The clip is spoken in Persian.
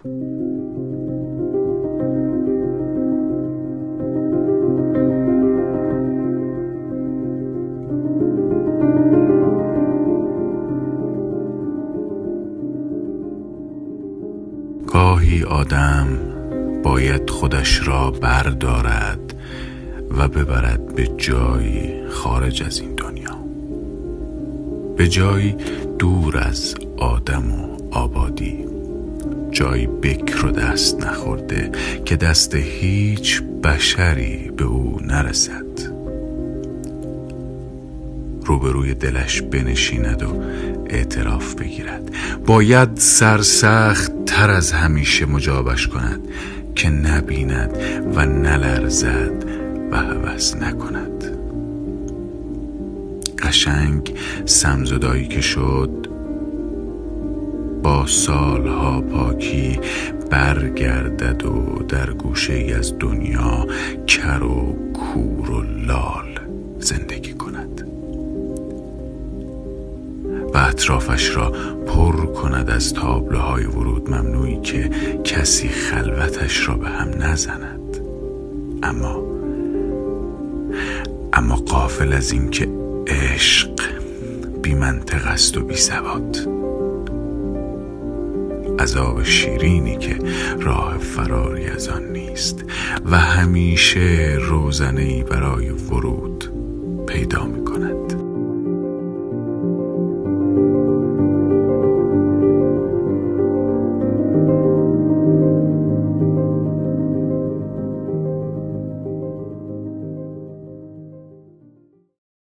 گاهی آدم باید خودش را بردارد و ببرد به جایی خارج از این دنیا. به جایی دور از آدم و جایی بکر و دست نخورده که دست هیچ بشری به او نرسد. روبروی دلش بنشیند و اعتراف بگیرد. باید سرسخت تر از همیشه مجابش کند که نبیند و نلرزد و هوس نکند. قشنگ سمزدایی که شد با سالها پاکی برگردد و در گوشه ای از دنیا کر و کور و لال زندگی کند. و اطرافش را پر کند از تابلوهای ورود ممنوعی که کسی خلوتش را به هم نزند. اما اما قافل از اینکه عشق بی منطق است و بی سواد عذاب شیرینی که راه فراری از آن نیست و همیشه روزنه برای ورود پیدا می کند